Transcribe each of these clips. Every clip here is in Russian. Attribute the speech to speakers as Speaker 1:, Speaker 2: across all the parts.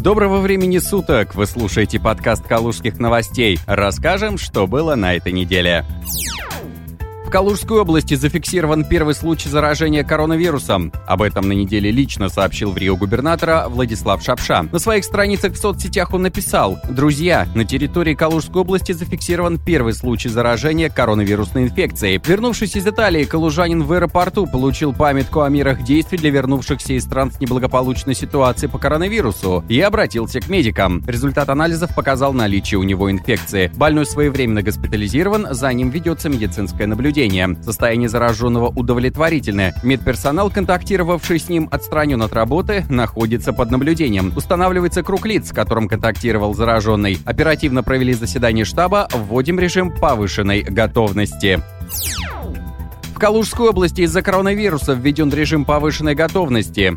Speaker 1: Доброго времени суток! Вы слушаете подкаст «Калужских новостей». Расскажем, что было на этой неделе. В Калужской области зафиксирован первый случай заражения коронавирусом. Об этом на неделе лично сообщил в Рио губернатора Владислав Шапша. На своих страницах в соцсетях он написал «Друзья, на территории Калужской области зафиксирован первый случай заражения коронавирусной инфекцией. Вернувшись из Италии, калужанин в аэропорту получил памятку о мерах действий для вернувшихся из стран с неблагополучной ситуацией по коронавирусу и обратился к медикам. Результат анализов показал наличие у него инфекции. Больной своевременно госпитализирован, за ним ведется медицинское наблюдение наблюдения. Состояние зараженного удовлетворительное. Медперсонал, контактировавший с ним, отстранен от работы, находится под наблюдением. Устанавливается круг лиц, с которым контактировал зараженный. Оперативно провели заседание штаба, вводим режим повышенной готовности. В Калужской области из-за коронавируса введен режим повышенной готовности.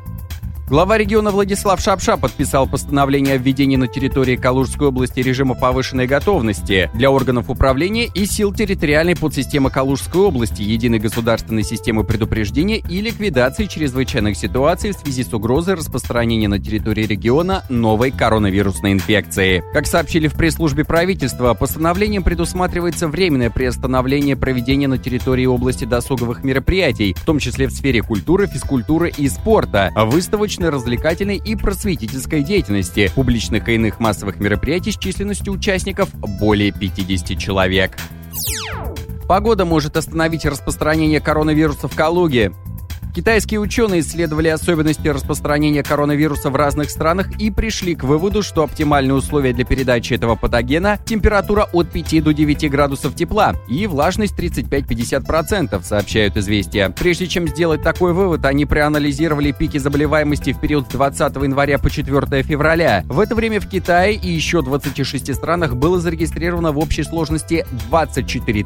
Speaker 1: Глава региона Владислав Шапша подписал постановление о введении на территории Калужской области режима повышенной готовности для органов управления и сил территориальной подсистемы Калужской области, единой государственной системы предупреждения и ликвидации чрезвычайных ситуаций в связи с угрозой распространения на территории региона новой коронавирусной инфекции. Как сообщили в пресс-службе правительства, постановлением предусматривается временное приостановление проведения на территории области досуговых мероприятий, в том числе в сфере культуры, физкультуры и спорта, выставочных научно-развлекательной и просветительской деятельности, публичных и иных массовых мероприятий с численностью участников более 50 человек. Погода может остановить распространение коронавируса в Калуге. Китайские ученые исследовали особенности распространения коронавируса в разных странах и пришли к выводу, что оптимальные условия для передачи этого патогена – температура от 5 до 9 градусов тепла и влажность 35-50%, сообщают известия. Прежде чем сделать такой вывод, они проанализировали пики заболеваемости в период с 20 января по 4 февраля. В это время в Китае и еще 26 странах было зарегистрировано в общей сложности 24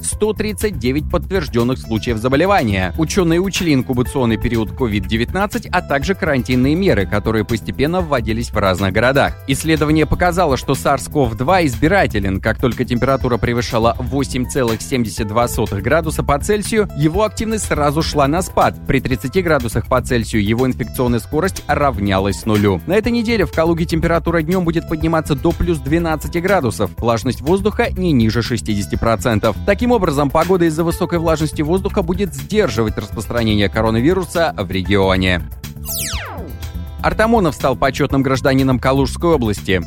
Speaker 1: 139 подтвержденных случаев заболевания. Ученые учли инкубационный период COVID-19, а также карантинные меры, которые постепенно вводились в разных городах. Исследование показало, что SARS-CoV-2 избирателен. Как только температура превышала 8,72 градуса по Цельсию, его активность сразу шла на спад. При 30 градусах по Цельсию его инфекционная скорость равнялась нулю. На этой неделе в Калуге температура днем будет подниматься до плюс 12 градусов. Влажность воздуха не ниже 60%. Таким образом, погода из-за высокой влажности воздуха будет сдерживать распространение коронавируса в регионе. Артамонов стал почетным гражданином Калужской области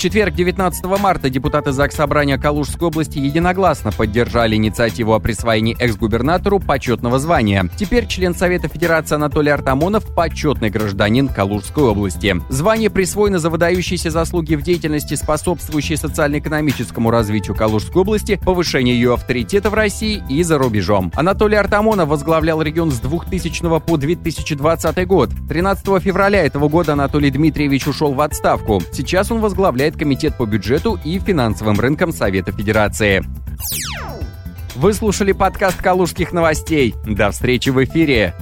Speaker 1: четверг, 19 марта, депутаты ЗАГС Собрания Калужской области единогласно поддержали инициативу о присвоении экс-губернатору почетного звания. Теперь член Совета Федерации Анатолий Артамонов – почетный гражданин Калужской области. Звание присвоено за выдающиеся заслуги в деятельности, способствующие социально-экономическому развитию Калужской области, повышению ее авторитета в России и за рубежом. Анатолий Артамонов возглавлял регион с 2000 по 2020 год. 13 февраля этого года Анатолий Дмитриевич ушел в отставку. Сейчас он возглавляет возглавляет Комитет по бюджету и финансовым рынкам Совета Федерации. Вы слушали подкаст «Калужских новостей». До встречи в эфире.